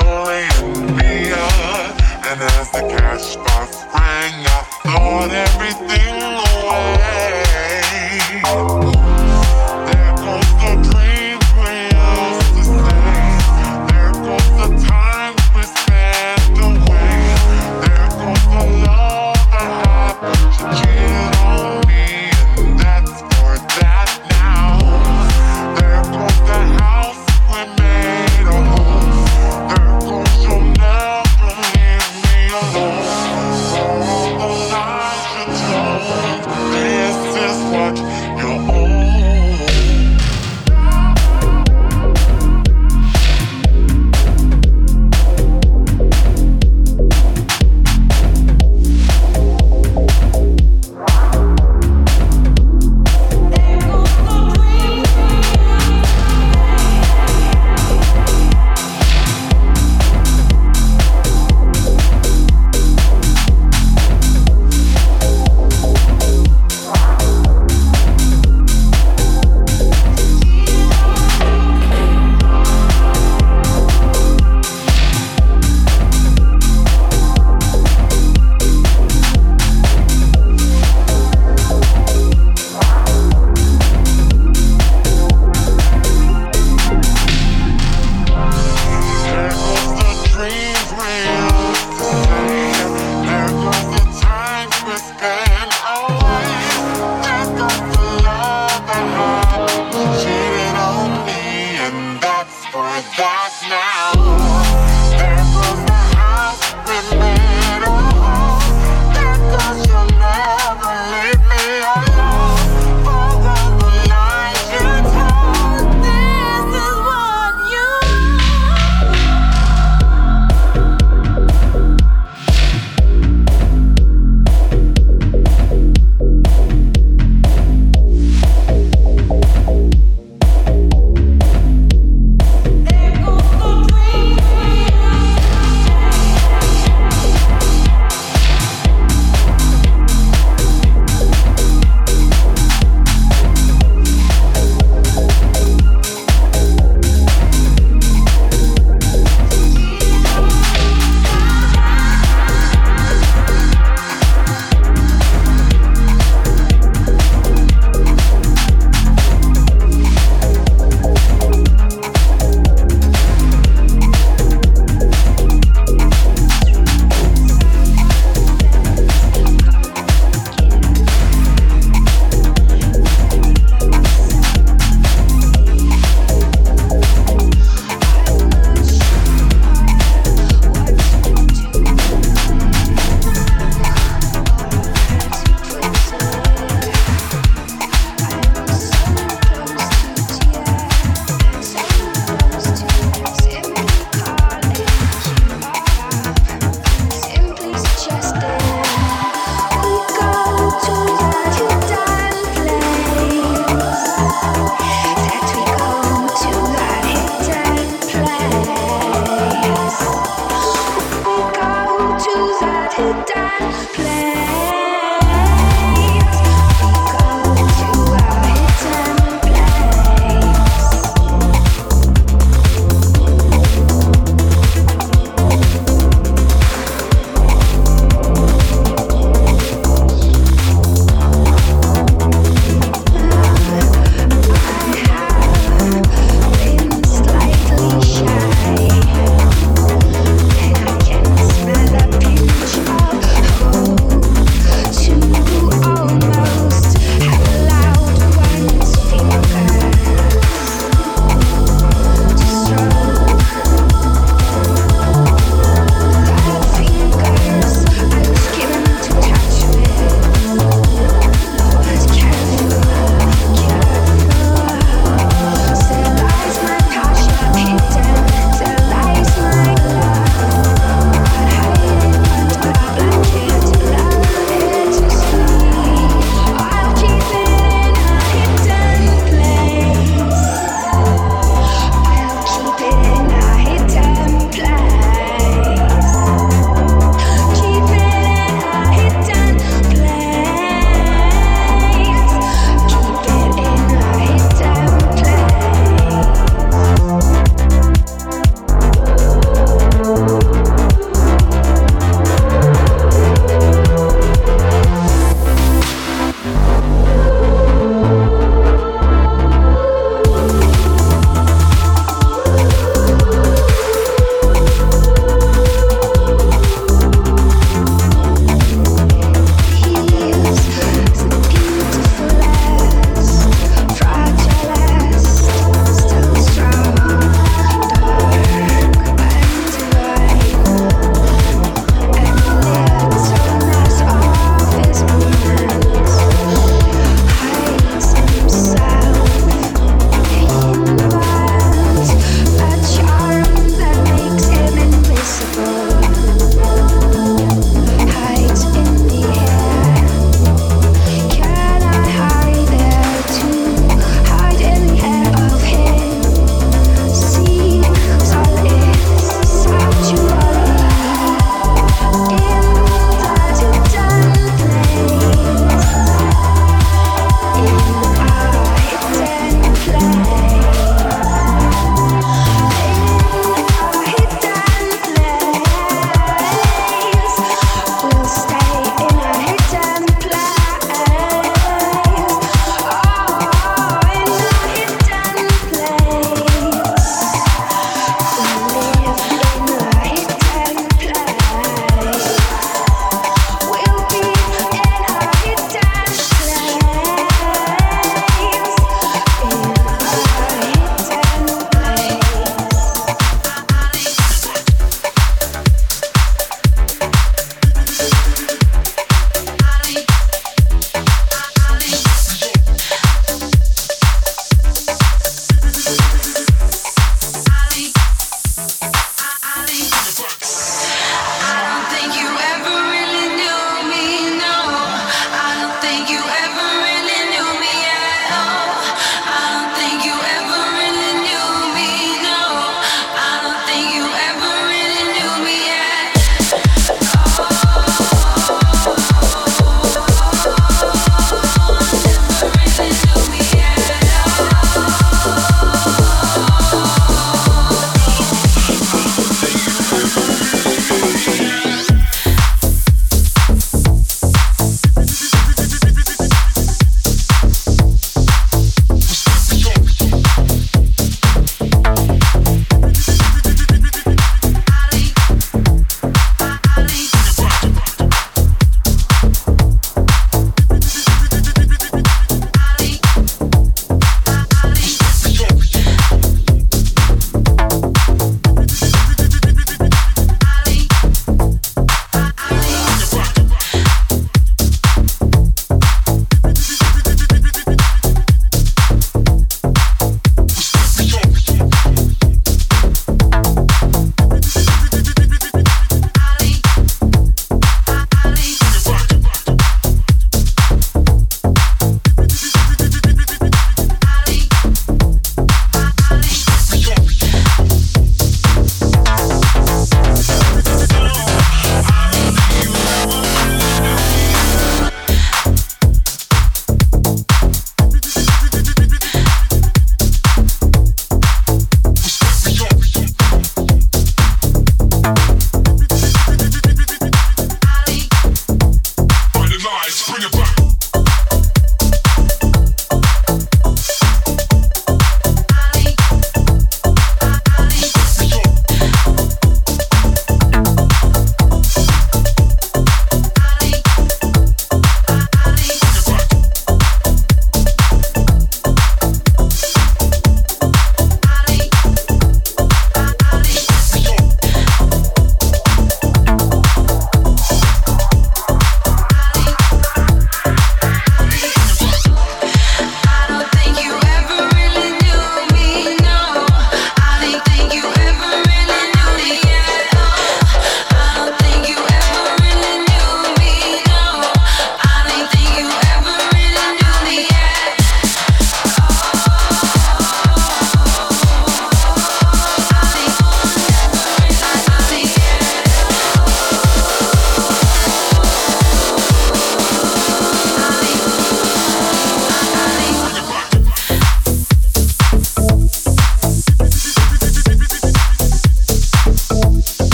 slowly